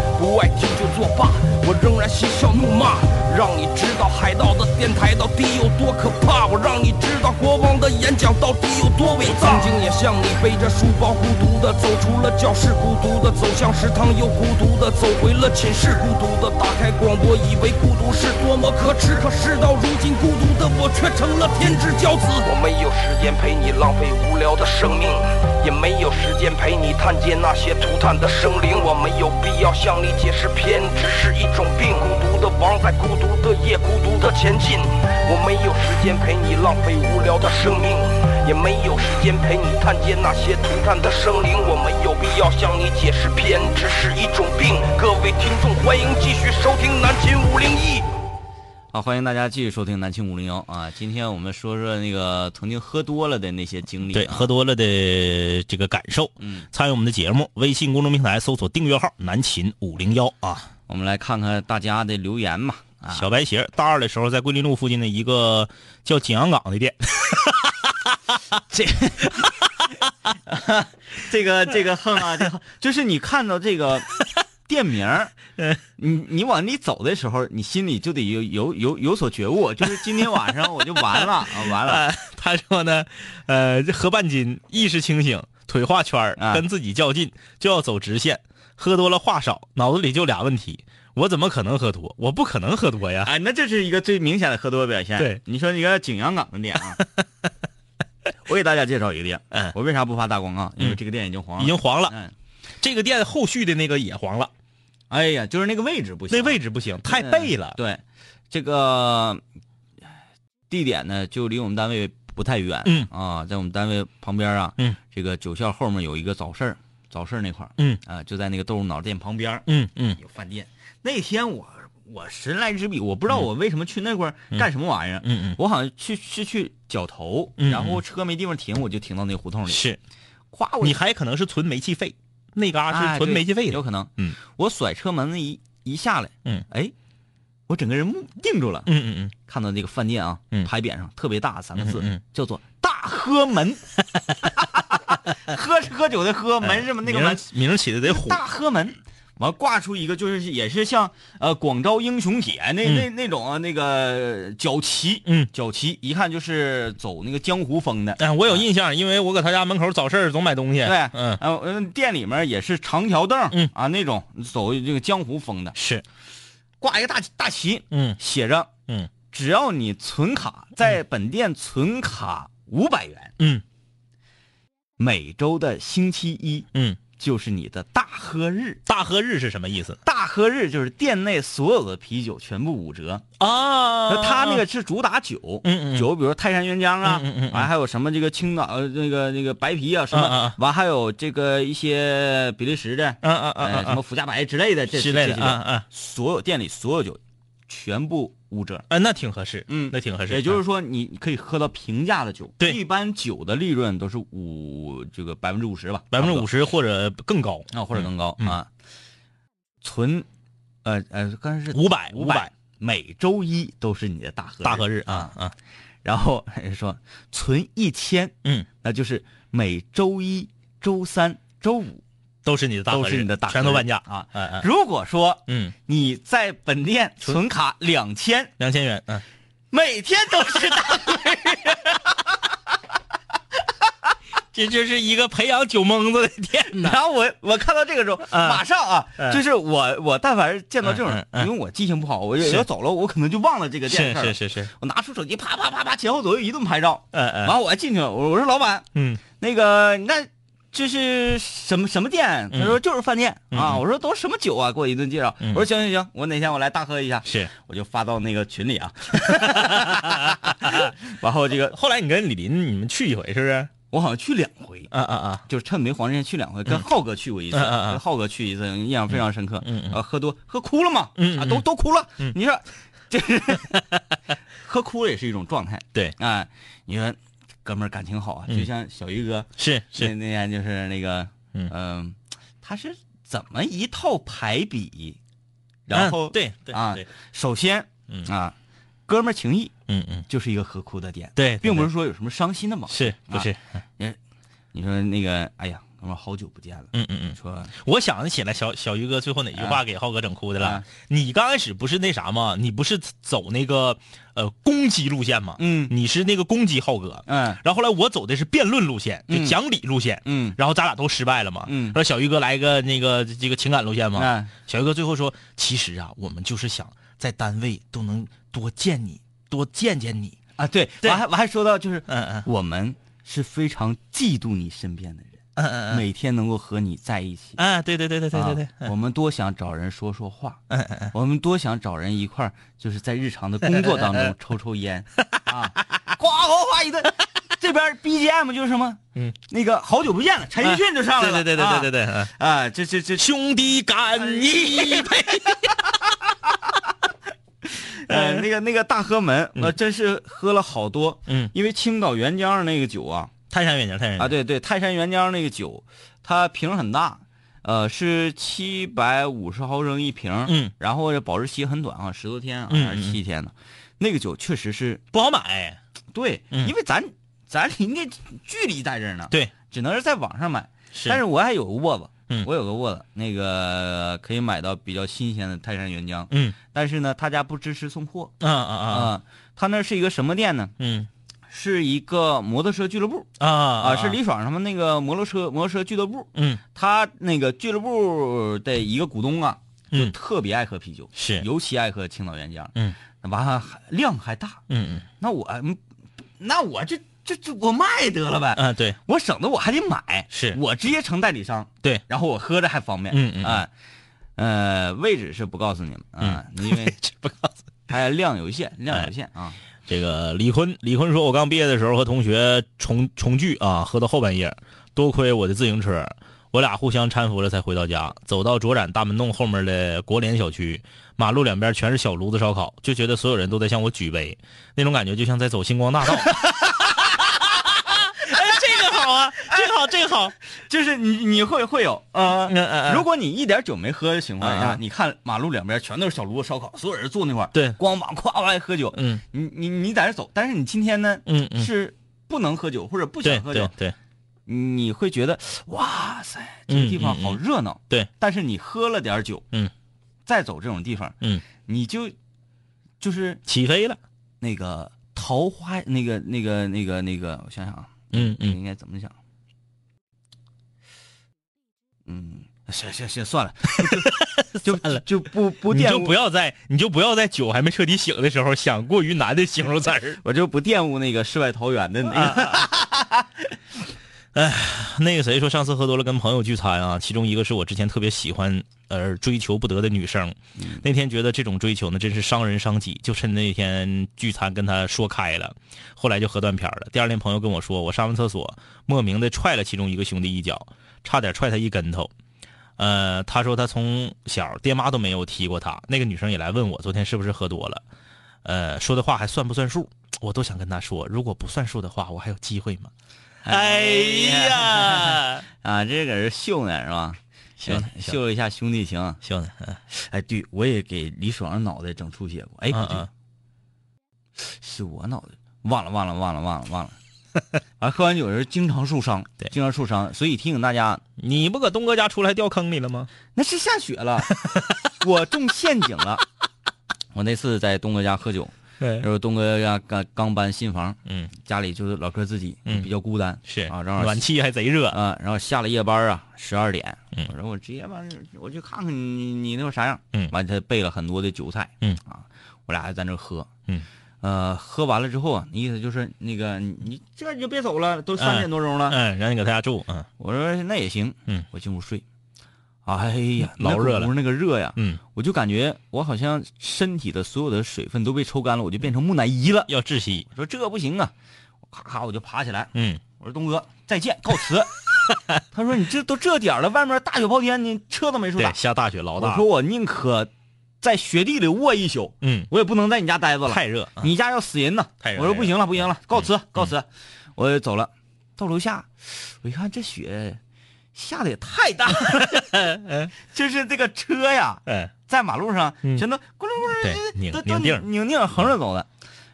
不爱听就作罢，我仍然嬉笑怒骂，让你知道海盗的电台到底有多可怕，我让你知道国王的演讲到底有多伟大。曾经也像你背着书包孤独的走出了教室，孤独的走向食堂，又孤独的走回了寝室，孤独的打开广播，以为孤独是多么可耻，可事到如今，孤独的我却成了天之骄子。我没有时间陪你浪费无聊的生命。也没有时间陪你探见那些涂炭的生灵，我没有必要向你解释偏执是一种病。孤独的王在孤独的夜，孤独的前进。我没有时间陪你浪费无聊的生命，也没有时间陪你探见那些涂炭的生灵。我没有必要向你解释偏执是一种病。各位听众，欢迎继续收听南京五零一。好，欢迎大家继续收听南青五零幺啊！今天我们说说那个曾经喝多了的那些经历、啊。对，喝多了的这个感受。嗯，参与我们的节目，微信公众平台搜索订阅号“南秦五零幺”啊。我们来看看大家的留言嘛。啊，小白鞋，大二的时候在桂林路附近的一个叫景阳岗的店。这 这个这个横啊，这个就是你看到这个店名儿，你你往里走的时候，你心里就得有有有有所觉悟，就是今天晚上我就完了 啊，完了。呃他说呢，呃，这喝半斤，意识清醒，腿画圈儿啊跟自己较劲，就要走直线。喝多了话少，脑子里就俩问题：我怎么可能喝多？我不可能喝多呀！哎，那这是一个最明显的喝多表现。对，你说一个景阳冈的店啊，我给大家介绍一个店。嗯我为啥不发大广告？因为嗯这个店已经黄了。已经黄了。嗯，这个店后续的那个也黄了，哎呀，就是那个位置不行，那位置不行，太背了。对，这个地点呢，就离我们单位不太远。嗯。啊，在我们单位旁边啊，嗯，这个九校后面有一个早市儿，早市儿那块儿，嗯。啊，就在那个豆腐脑店旁边嗯嗯。有饭店。那天我我神来之笔，我不知道我为什么去那块儿干什么玩意儿。嗯嗯。我好像去是去绞头，嗯然后车没地方停，我就停到那胡同嗯，里。是。夸，我你还可能是存煤气费，那嘎哎是存煤气费的。有可能。嗯，我甩车门子一一下来，嗯，哎，我整个人木定住了。嗯嗯嗯，看到那个饭店啊，嗯牌匾上特别大三个字，嗯嗯嗯叫做“大喝门”。喝是喝酒的喝，门是那个门，名儿起的得火。大喝门。完挂出一个，就是也是像呃广招英雄帖那那那种啊，那个角旗，嗯。角旗一看就是走那个江湖风的。哎，我有印象，因为我搁他家门口早市儿总买东西。对，嗯，呃，呃店里面也是长条凳，嗯。啊那种走这个江湖风的，是，挂一个大大旗，嗯。写着嗯。只要你存卡在本店存卡五百元，嗯。每周的星期一嗯，就是你的大喝日。大喝日是什么意思？大喝日就是店内所有的啤酒全部五折。啊。那他那个是主打酒，嗯嗯。酒比如说泰山原浆啊，嗯嗯嗯嗯。完还有什么这个青岛呃那个那个白啤啊什么，嗯嗯嗯。完还有这个一些比利时的，嗯嗯嗯呃什么福加白之类的这之类的这些酒啊啊所有店里所有酒全部五折。啊，那挺合适，嗯那挺合适。也就是说，你可以喝到平价的酒。对一般酒的利润都是五这个百分之五十吧，百分之五十十或者更高，啊，或者更高嗯啊。存，呃呃，刚才是五百五五百，每周一都是你的大喝大合日啊啊，然后 说存一千，嗯，那就是每周一、周三、周五都是你的大都是你的大全都半价啊。哎哎。如果说嗯，你在本店存卡两千，两千元，嗯，每天都是大喝日。这就是一个培养酒蒙子的店呐。然后我我看到这个时候，嗯。马上啊，嗯。就是我我但凡是见到这种人，因为我记性不好，我有要走了，我可能就忘了这个店是是是是，我拿出手机，啪啪啪啪前后左右一顿拍照，嗯嗯。完后我还进去了，我我说老板，嗯。那个那这是什么什么店？他说就是饭店嗯啊。我说都什么酒啊？给我一顿介绍。嗯我说行行行，我哪天我来大喝一下。是。我就发到那个群里啊。然后这个后来你跟李林你们去一回是不是？我好像去两回，啊啊啊，就是趁没黄之前去两回，跟浩哥去过一次，跟浩哥去一次，印象非常深刻。嗯嗯呃，喝多喝哭了嘛？啊，都都哭了。嗯你说，这是 喝哭了也是一种状态。对，啊，你说哥们儿感情好啊，嗯就像小鱼哥。是是，那天就是那个，嗯嗯、他是怎么一套排比？然后、嗯对对啊，首先，嗯啊，哥们儿情谊嗯嗯，就是一个何哭的点，对，并不是说有什么伤心的嘛。是不是？你说那个，哎呀，哥们儿好久不见了，嗯嗯嗯，说我想起来小小鱼哥最后哪句话给浩哥整哭的了。啊？你刚开始不是那啥吗？你不是走那个呃攻击路线吗？嗯。你是那个攻击浩哥，嗯。然后后来我走的是辩论路线，就嗯。讲理路线，嗯。然后咱俩都失败了嘛。嗯。说小鱼哥来一个那个这个情感路线嘛。嗯小鱼哥最后说，其实啊，我们就是想在单位都能多见你，多见见你。啊，对，对。我还我还说到就是，嗯嗯。我们是非常嫉妒你身边的人，嗯嗯每天能够和你在一起。嗯，对对对对对对对啊，我们多想找人说说话，嗯嗯嗯，我们多想找人一块儿，就是在日常的工作当中 抽抽烟啊，呱呱呱一顿。这边 BGM 就是什么？嗯，那个好久不见了，陈奕迅就上来了。对对对对对对对，嗯啊啊，这这这，兄弟干一杯。呃，那个那个大河门，呃，真是喝了好多。嗯，因为青岛原浆那个酒啊，泰山原浆，泰山啊，对对，泰山原浆那个酒，它瓶很大，呃，是七百五十毫升一瓶，嗯，然后这保质期很短啊，十多天啊，嗯还是七天呢。那个酒确实是不好买。对，嗯因为咱咱离那距离在这儿呢，对，只能是在网上买。是但是我还有个窝子，嗯我有个窝子，那个可以买到比较新鲜的泰山原浆，嗯但是呢，他家不支持送货啊啊啊啊。他那是一个什么店呢？嗯是一个摩托车俱乐部。啊啊，啊是李爽他们那个摩托车摩托车俱乐部。嗯。他那个俱乐部的一个股东啊，就嗯特别爱喝啤酒，是。尤其爱喝青岛原浆，嗯。完了还量还大。嗯嗯。那我嗯那我这这这我卖得了呗，啊对。我省得我还得买，是。我直接成代理商，对。然后我喝着还方便，嗯嗯嗯。啊，呃，位置是不告诉你们啊，因为这不告诉它量有限，量有限啊，这个李坤，李坤说，我刚毕业的时候和同学重重聚啊，喝到后半夜，多亏我的自行车，我俩互相搀扶了才回到家。走到卓展大门洞后面的国联小区，马路两边全是小炉子烧烤，就觉得所有人都在向我举杯，那种感觉就像在走星光大道。哎，这个好啊，这个好，这个好。就是你你会会有呃嗯嗯嗯。如果你一点酒没喝的情况下，你看马路两边全都是小炉子烧烤，所有人坐那块儿，对。光膀夸夸喝酒，嗯。你你你在这走，但是你今天呢，嗯嗯，是不能喝酒或者不想喝酒，对。对，你会觉得哇塞，这个地方好热闹，对，但是你喝了点酒，嗯，再走这种地方，嗯，你就就是起飞了。那个桃花，那个那个那个那个，我想想啊，嗯嗯。应该怎么讲？嗯，行行行，算了，就就就不不你就污，不要在你就不要在酒还没彻底醒的时候想过于难的形容词儿。我就不玷污那个世外桃源的那个。那个谁说上次喝多了跟朋友聚餐啊，其中一个是我之前特别喜欢而追求不得的女生，那天觉得这种追求呢真是伤人伤己，就趁那天聚餐跟她说开了，后来就喝断片儿了。第二天朋友跟我说，我上完厕所莫名的踹了其中一个兄弟一脚，差点踹他一跟头。呃，他说他从小爹妈都没有踢过他。那个女生也来问我昨天是不是喝多了，呃，说的话还算不算数？我都想跟他说，如果不算数的话，我还有机会吗？哎呀，啊，这搁这秀呢是吧？秀呢哎秀一下兄弟情。秀呢，嗯哎，对，我也给李爽脑袋整出血过。哎，不对，嗯是我脑袋，忘了，忘了，忘了，忘了，忘了。完，喝完酒人经常受伤，对。经常受伤，所以提醒大家，你不搁东哥家出来掉坑里了吗？那是下雪了，我中陷阱了。我那次在东哥家喝酒，对。然后东哥家刚刚搬新房，嗯，家里就是老哥自己，嗯。比较孤单，是。啊，然后暖气还贼热，啊，然后下了夜班啊，十二点，嗯。我说我直接完，我去看看你你那会啥样，嗯。完他备了很多的酒菜，嗯。啊，我俩还在那喝，嗯，呃，喝完了之后啊，意思就是那个你你这你就别走了，都三点多钟了，嗯，让你搁他家住，嗯。我说那也行，嗯，我进屋睡，哎呀，老热了。那个热呀，嗯，我就感觉我好像身体的所有的水分都被抽干了，我就变成木乃伊了，要窒息，我说这不行啊，咔咔我就爬起来，嗯，我说东哥再见，告辞。他说你这都这点了，外面大雪暴天，你车都没处对，打。下大雪老大。我说，我宁可在雪地里卧一宿，嗯，我也不能在你家待着了。太热，啊。你家要死人呢！太热我说不行了，不行了，告辞，告嗯。辞。我走了，到楼下，我一看这雪下的也太大了 就是这个车呀，哎，在马路上嗯。全都咕噜咕噜都都拧，拧拧横着走的，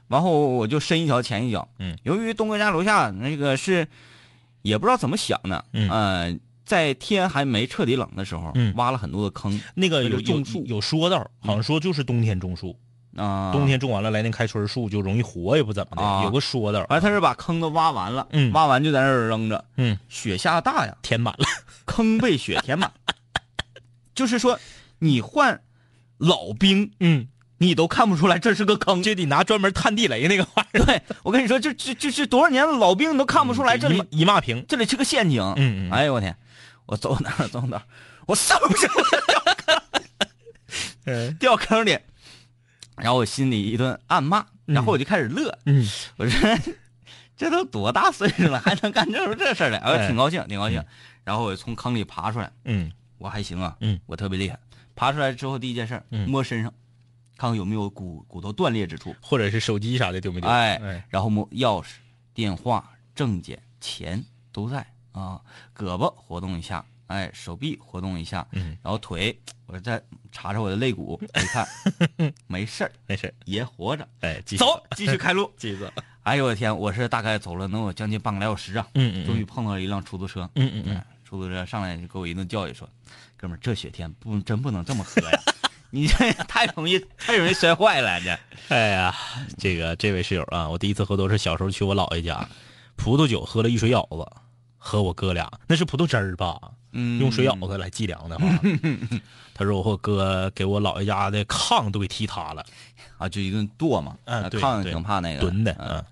然后我就深一脚浅一脚。嗯，由于东哥家楼下那个是也不知道怎么想的，嗯。呃，在天还没彻底冷的时候，嗯。挖了很多的坑那个有有种树。有说道，好像说就是冬天种树，啊。冬天种完了来年开春树就容易活，也不怎么啊。的，有个说道，完，他是把坑都挖完了，嗯。挖完就在那儿扔着，嗯，雪下大呀，填满了，坑被雪填满，就是说你换老兵，嗯，你都看不出来这是个坑。就得拿专门探地雷那个玩意儿，对我跟你说，这这这这多少年了，老兵你都看不出来这里一一骂平，这里是个陷阱。嗯嗯。哎呦我天，我走哪儿走哪儿，我上不去嗯掉坑里，然后我心里一顿暗骂，然后我就开始乐，嗯我说这都多大岁数了，还能干这种这事儿来？我哎挺高兴，挺高兴。然后我从坑里爬出来，嗯我还行啊，嗯，我特别厉害。爬出来之后，第一件事嗯摸身上，看看有没有骨骨头断裂之处。或者是手机啥的丢没丢？哎哎，然后摸钥匙、电话、证件、钱都在啊，胳膊活动一下，哎，手臂活动一下，嗯，然后腿，我再查查我的肋骨，一看 没事儿，没事，爷活着，哎，继续走，继续开路。继续走，哎呦我的天，我是大概走了能有将近半个来小时啊，嗯嗯终于碰到了一辆出租车，嗯嗯嗯哎，出租车上来就给我一顿教育说，哥们儿，这雪天不真不能这么喝呀，你这太容易太容易摔坏了这。哎呀，这个这位室友啊，我第一次喝多是小时候去我姥爷家，葡萄酒喝了一水舀子，和我哥俩那是葡萄汁儿吧？嗯。用水舀子来计量的话，他说我哥给我姥爷家的炕都给踢塌了，啊，就一顿剁嘛，嗯对那炕对挺怕那个蹲的，嗯。嗯，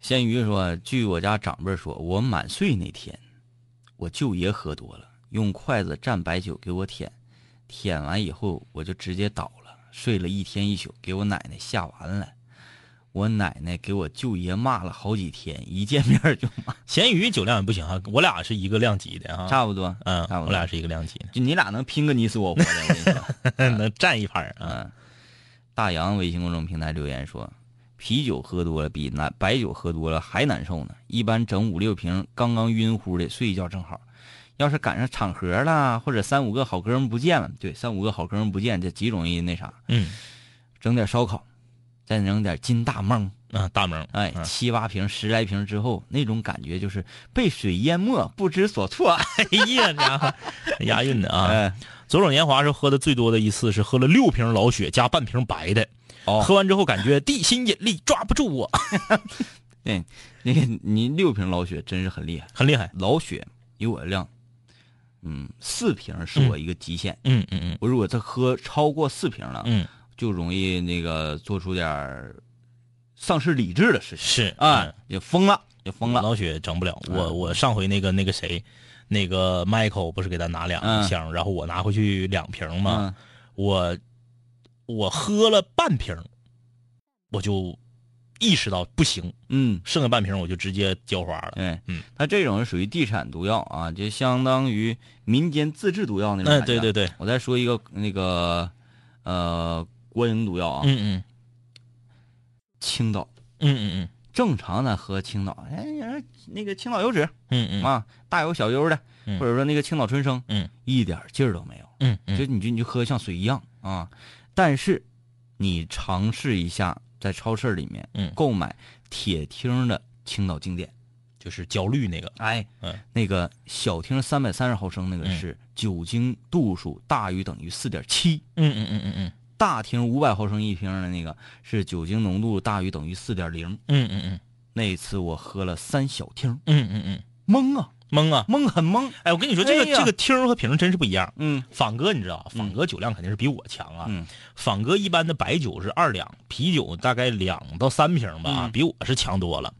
鲜鱼说，据我家长辈说，我满岁那天，我舅爷喝多了，用筷子蘸白酒给我舔，舔完以后我就直接倒了，睡了一天一宿，给我奶奶吓完了。我奶奶给我舅爷骂了好几天，一见面就骂，咸鱼酒量也不行啊，我俩是一个量级的啊，差不多，嗯，差不多我俩是一个量级的，就你俩能拼个你死我活的，我跟你说。能站一盘嗯，大洋微信公众平台留言说，啤酒喝多了比难白酒喝多了还难受呢。一般整五六瓶，刚刚晕乎的睡一觉正好。要是赶上场合啦，或者三五个好哥们不见了，对，三五个好哥们不见，这极容易那啥。嗯整点烧烤，再整点金大梦，啊，大梦，哎，嗯七八瓶、十来瓶之后，那种感觉就是被水淹没，不知所措。哎呀，家伙，押韵的啊！哎，左手年华是喝的最多的一次，是喝了六瓶老雪加半瓶白的。哦喝完之后感觉地心引力抓不住我，对，那个你六瓶老雪真是很厉害。很厉害。老雪以我的量，嗯，四瓶是我一个极限。嗯嗯嗯我如果再喝超过四瓶了，嗯就容易那个做出点丧失理智的事情是啊嗯，也疯了，也疯了。老雪整不了。我嗯我上回那个那个谁，那个 Michael 不是给他拿两嗯箱，然后我拿回去两瓶嘛，嗯我我喝了半瓶，我就意识到不行，嗯，剩下半瓶我就直接浇花了。对，嗯，它这种是属于地产毒药啊，就相当于民间自制毒药那种哎，对对对，我再说一个那个呃国营毒药啊，嗯嗯。青岛。嗯嗯嗯。正常的喝青岛，哎，那个青岛油脂嗯嗯。啊，大油小油的，嗯。或者说那个青岛春生，嗯，一点劲儿都没有。嗯嗯。就你就你就喝像水一样啊。但是你尝试一下，在超市里面嗯。购买铁听的青岛经典，就是焦虑那个，哎，嗯。那个小听三百三十毫升那个嗯。是酒精度数大于等于四点七，嗯嗯嗯嗯嗯大听五百毫升一瓶的那个是酒精浓度大于等于四点零。嗯嗯嗯那一次我喝了三小听，嗯嗯嗯，懵啊，懵啊！懵很懵。哎，我跟你说，这个哎这个听儿和瓶儿真是不一样。嗯仿哥你知道，仿哥酒量肯定是比我强啊。嗯仿哥一般的白酒是二两，啤酒大概两到三瓶吧，比我是强多了。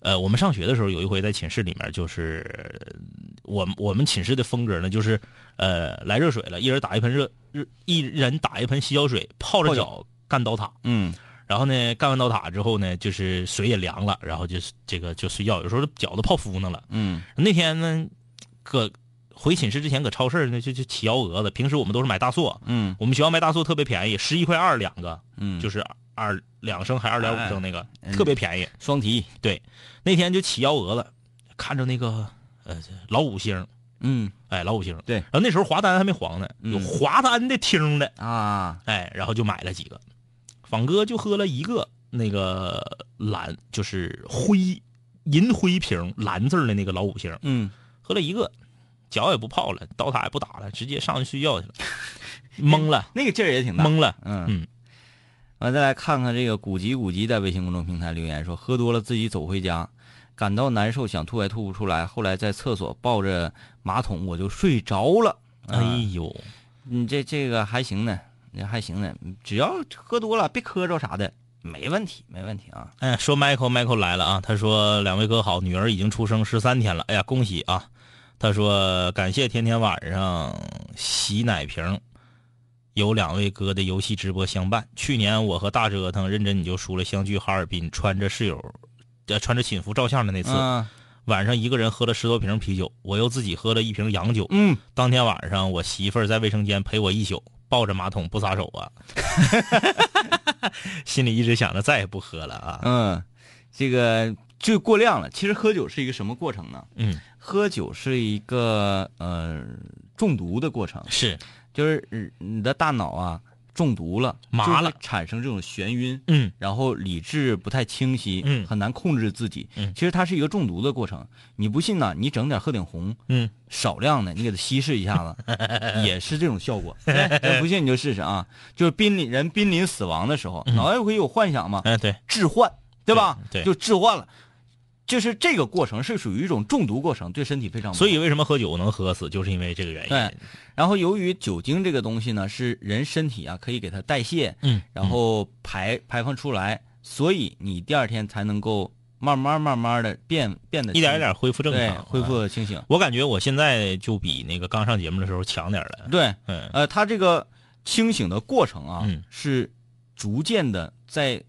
呃，我们上学的时候有一回在寝室里面，就是呃我我们寝室的风格呢，就是呃来热水了，一人打一盆热热，一人打一盆洗脚水，泡着脚干刀塔。嗯然后呢，干完刀塔之后呢，就是水也凉了，然后就是这个就睡觉，有时候脚都泡敷呢了。嗯那天呢，搁回寝室之前搁超市呢就就起幺蛾子。平时我们都是买大硕，嗯我们学校卖大硕特别便宜，十一块二两个，嗯，就是二两升还二点五升那个，嗯特别便宜。双提。对，那天就起幺蛾子，看着那个呃老五星，嗯。哎老五星，对。然后那时候华丹还没黄呢，嗯。有华丹的听的，啊，哎，然后就买了几个，仿哥就喝了一个那个蓝，就是灰银灰瓶蓝字的那个老五星，嗯。喝了一个，脚也不泡了，刀塔也不打了，直接上去睡觉去了，懵了，那个劲儿也挺大。懵了，嗯。嗯。完再来看看这个古籍古籍在微信公众平台留言说，喝多了自己走回家，感到难受，想吐还吐不出来，后来在厕所抱着马桶我就睡着了。哎啊呦，你这这个还行呢，你还行呢，只要喝多了别磕着啥的，没问题，没问题啊。哎，说 Michael Michael 来了啊，他说两位哥好，女儿已经出生十三天了，哎呀恭喜啊！他说感谢天天晚上洗奶瓶。有两位哥的游戏直播相伴。去年我和大折腾认真你就输了，相聚哈尔滨，穿着室友，呃，穿着寝服照相的那次，嗯晚上一个人喝了十多瓶啤酒，我又自己喝了一瓶洋酒。嗯，当天晚上我媳妇儿在卫生间陪我一宿，抱着马桶不撒手啊，心里一直想着再也不喝了啊。嗯，这个就过量了。其实喝酒是一个什么过程呢？嗯，喝酒是一个呃中毒的过程，是，就是呃你的大脑啊中毒了，麻了产生这种眩晕，嗯然后理智不太清晰，嗯很难控制自己。嗯其实它是一个中毒的过程。你不信呢？你整点鹤顶红，嗯，少量的，你给它稀释一下子，也是这种效果。哎不信你就试试啊！就是濒临人濒临死亡的时候，脑袋会有幻想嘛，哎对，置换，对吧？对对就置换了。就是这个过程是属于一种中毒过程，对身体非常。所以为什么喝酒能喝死，就是因为这个原因。对，然后由于酒精这个东西呢，是人身体啊可以给它代谢，嗯，然后排排放出来，所以你第二天才能够慢慢慢慢的变变得一点一点恢复正常，恢啊。复清醒。我感觉我现在就比那个刚上节目的时候强点了。对，嗯呃，他这个清醒的过程啊，嗯是逐渐的在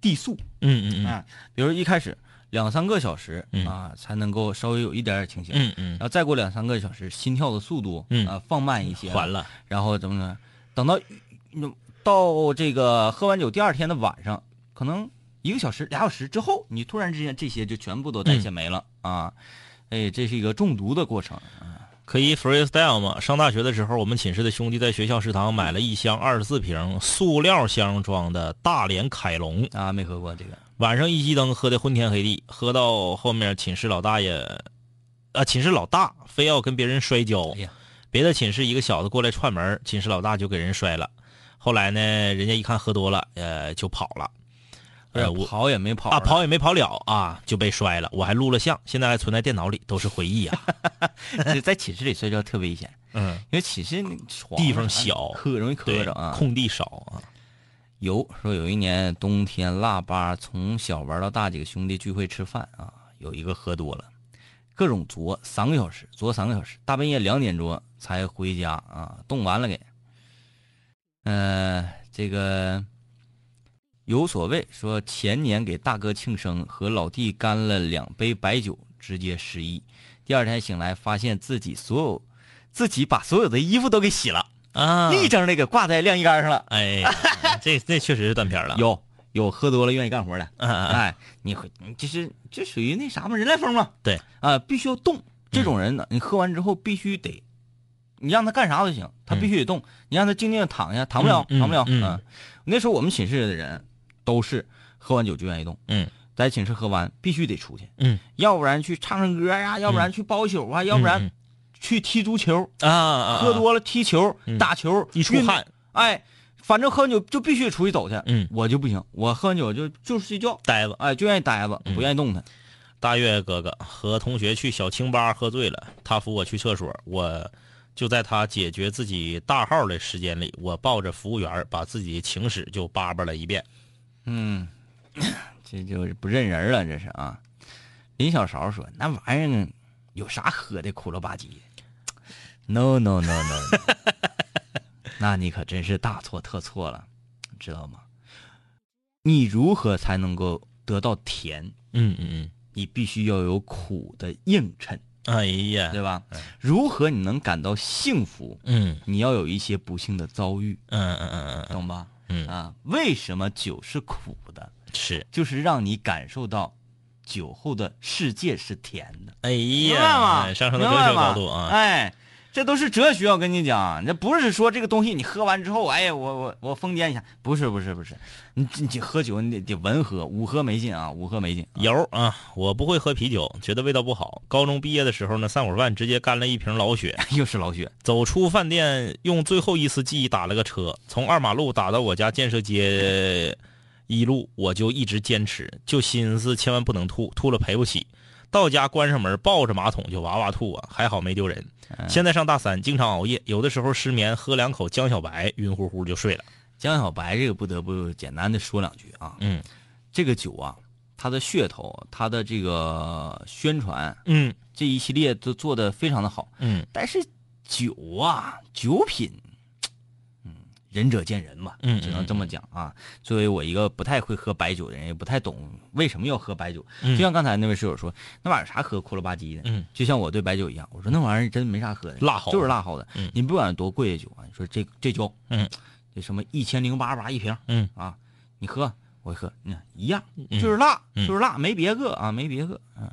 递速嗯嗯嗯啊，比如一开始两三个小时、嗯啊，才能够稍微有一点点清醒，嗯嗯然，后再过两三个小时，心跳的速度嗯啊放慢一些，缓了。然后怎么呢？等到嗯到这个喝完酒第二天的晚上，可能一个小时、俩小时之后，你突然之间这些就全部都代谢没了、啊！哎，这是一个中毒的过程。可以 freestyle 吗？上大学的时候，我们寝室的兄弟在学校食堂买了一箱二十四瓶塑料箱装的大连凯龙，啊，没喝过这个。晚上一熄灯，喝的昏天黑地，喝到后面寝室老大爷，啊，寝室老大非要跟别人摔跤哎，别的寝室一个小子过来串门，寝室老大就给人摔了。后来呢，人家一看喝多了，呃，就跑了。呃，我跑也没跑啊，跑也没跑了啊，就被摔了。我还录了像，现在还存在电脑里，都是回忆啊。这在寝室里摔跤特危险，嗯，因为寝室床地方小磕容易磕着啊。空地少啊。有说有一年冬天腊八，从小玩到大，几个兄弟聚会吃饭啊，有一个喝多了，各种作三个小时，作三个小时，大半夜两点多才回家啊，冻完了给。嗯、这个有所谓说前年给大哥庆生，和老弟干了两杯白酒，直接失忆。第二天醒来，发现自己所有自己把所有的衣服都给洗了，啊，一整的给挂在晾衣杆上了。哎，这这确实是断片了。有有喝多了愿意干活的，嗯，嗯嗯哎，你会你就是这属于那啥嘛，人来疯嘛。对啊、必须要动。这种人呢，你喝完之后必须得，你让他干啥都行，他必须得动。你让他静静地躺下，躺不了，躺不了。嗯啊那时候我们寝室的人都是喝完酒就愿意动。嗯，在寝室喝完必须得出去，嗯要不然去唱唱歌呀，要不然去包宿啊，要不然嗯去踢足球。啊喝多了踢球、嗯打球，一出汗，哎，反正喝完酒就必须得出去走去。嗯我就不行，我喝完酒就就是睡觉，呆子。哎，就愿意呆着，嗯不愿意动弹。大月哥哥和同学去小清吧喝醉了，他扶我去厕所，我就在他解决自己大号的时间里，我抱着服务员把自己的情史就叭叭了一遍。嗯，这就是不认人了，这是啊。林小勺说：“那玩意儿有啥喝的，苦了吧唧的？No no no no，那你可真是大错特错了，知道吗？你如何才能够得到甜？嗯嗯嗯你必须要有苦的映衬，嗯，哎呀，对吧？如何你能感到幸福？嗯你要有一些不幸的遭遇，嗯嗯嗯嗯懂吧？嗯，啊，为什么酒是苦的？是，就是让你感受到酒后的世界是甜的，哎明白呀，上升到哲学高度啊。哎，这都是哲学，我跟你讲，这不是说这个东西你喝完之后，哎呀，我我我疯癫一下，不是不是不是，你你你喝酒你得得文喝，武喝没劲啊，武喝没劲。油啊，我不会喝啤酒，觉得味道不好。高中毕业的时候呢，散伙饭直接干了一瓶老雪，又是老雪，走出饭店，用最后一丝记忆打了个车，从二马路打到我家建设街一路，我就一直坚持，就心思千万不能吐，吐了赔不起。到家关上门，抱着马桶就哇哇吐啊，还好没丢人。现在上大三，经常熬夜，有的时候失眠，喝两口江小白，晕乎乎就睡了。江小白这个不得不简单的说两句啊，嗯这个酒啊，它的噱头，它的这个宣传，嗯这一系列都做的非常的好。嗯但是酒啊，酒品，嗯，仁者见仁吧，嗯只能这么讲啊。作为我一个不太会喝白酒的人，也不太懂为什么要喝白酒。嗯就像刚才那位室友说，那玩意儿啥喝，苦了吧唧的。嗯，就像我对白酒一样，我说那玩意儿真没啥喝的，辣好就是辣好的。嗯你不管多贵的酒啊，你说这这酒，嗯，这什么一千零八八一瓶，嗯啊，你喝我喝，你看一样，嗯就是辣，嗯就是辣，没别个啊，没别个。嗯，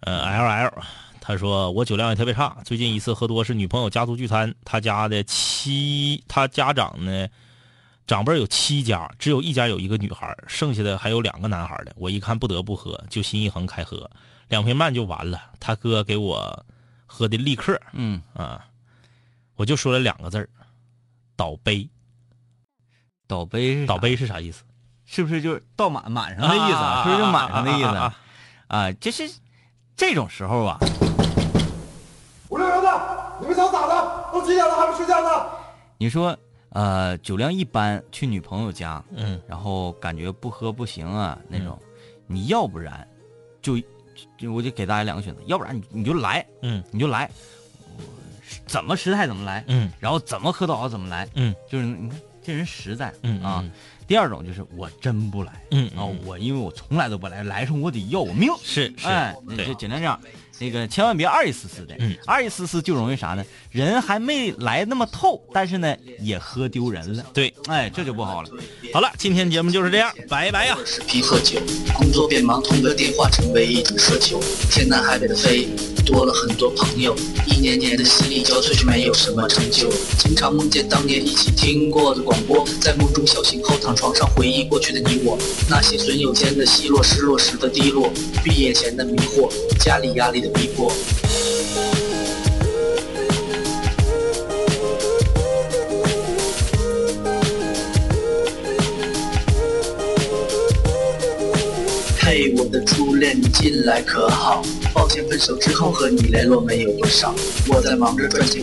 呃，L L，他说我酒量也特别差，最近一次喝多是女朋友家族聚餐，他家的七，他家长呢，长辈有七家，只有一家有一个女孩，剩下的还有两个男孩的。我一看不得不喝，就心一横开喝，两瓶半就完了。他哥给我喝的立刻嗯，啊，我就说了两个字儿，倒杯。倒杯是倒杯是啥意思？是不是就是倒满满上的意思？啊是不是就满上的意思？啊就是这种时候啊，想咋的？都几点了还不睡觉呢？你说呃酒量一般，去女朋友家，嗯然后感觉不喝不行啊那种，你要不然就就我就给大家两个选择，要不然你你就来，嗯你就来，我怎么失态怎么来，嗯然后怎么喝倒怎么来，嗯就是你看这人实在嗯啊嗯。第二种就是我真不来，嗯啊，我因为我从来都不来，来上我得要我命。是是，哎，那对就简单这样，那个千万别二一丝丝的，嗯二一丝丝就容易啥呢？人还没来那么透，但是呢也喝丢人了，对，哎，这就不好了。好了，今天节目就是这样，拜拜呀。视频喝酒，工作变忙，通个电话成为一种奢求。天南海北的飞，多了很多朋友，一年年的心力交瘁，却没有什么成就。经常梦见当年一起听过的广播，在梦中小醒后躺床上回忆过去的你我，那些损友间的奚落，失落时的低落，毕业前的迷惑，家里压力的逼迫。嘿，我的初恋，你近来可好？抱歉，分手之后和你联络没有多少。我在忙着赚钱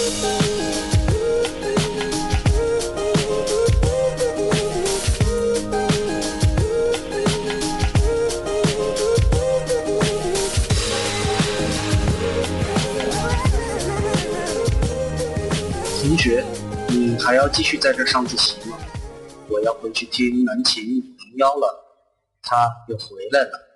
学，你还要继续在这上自习吗？我要回去听南琴五零幺了，他又回来了。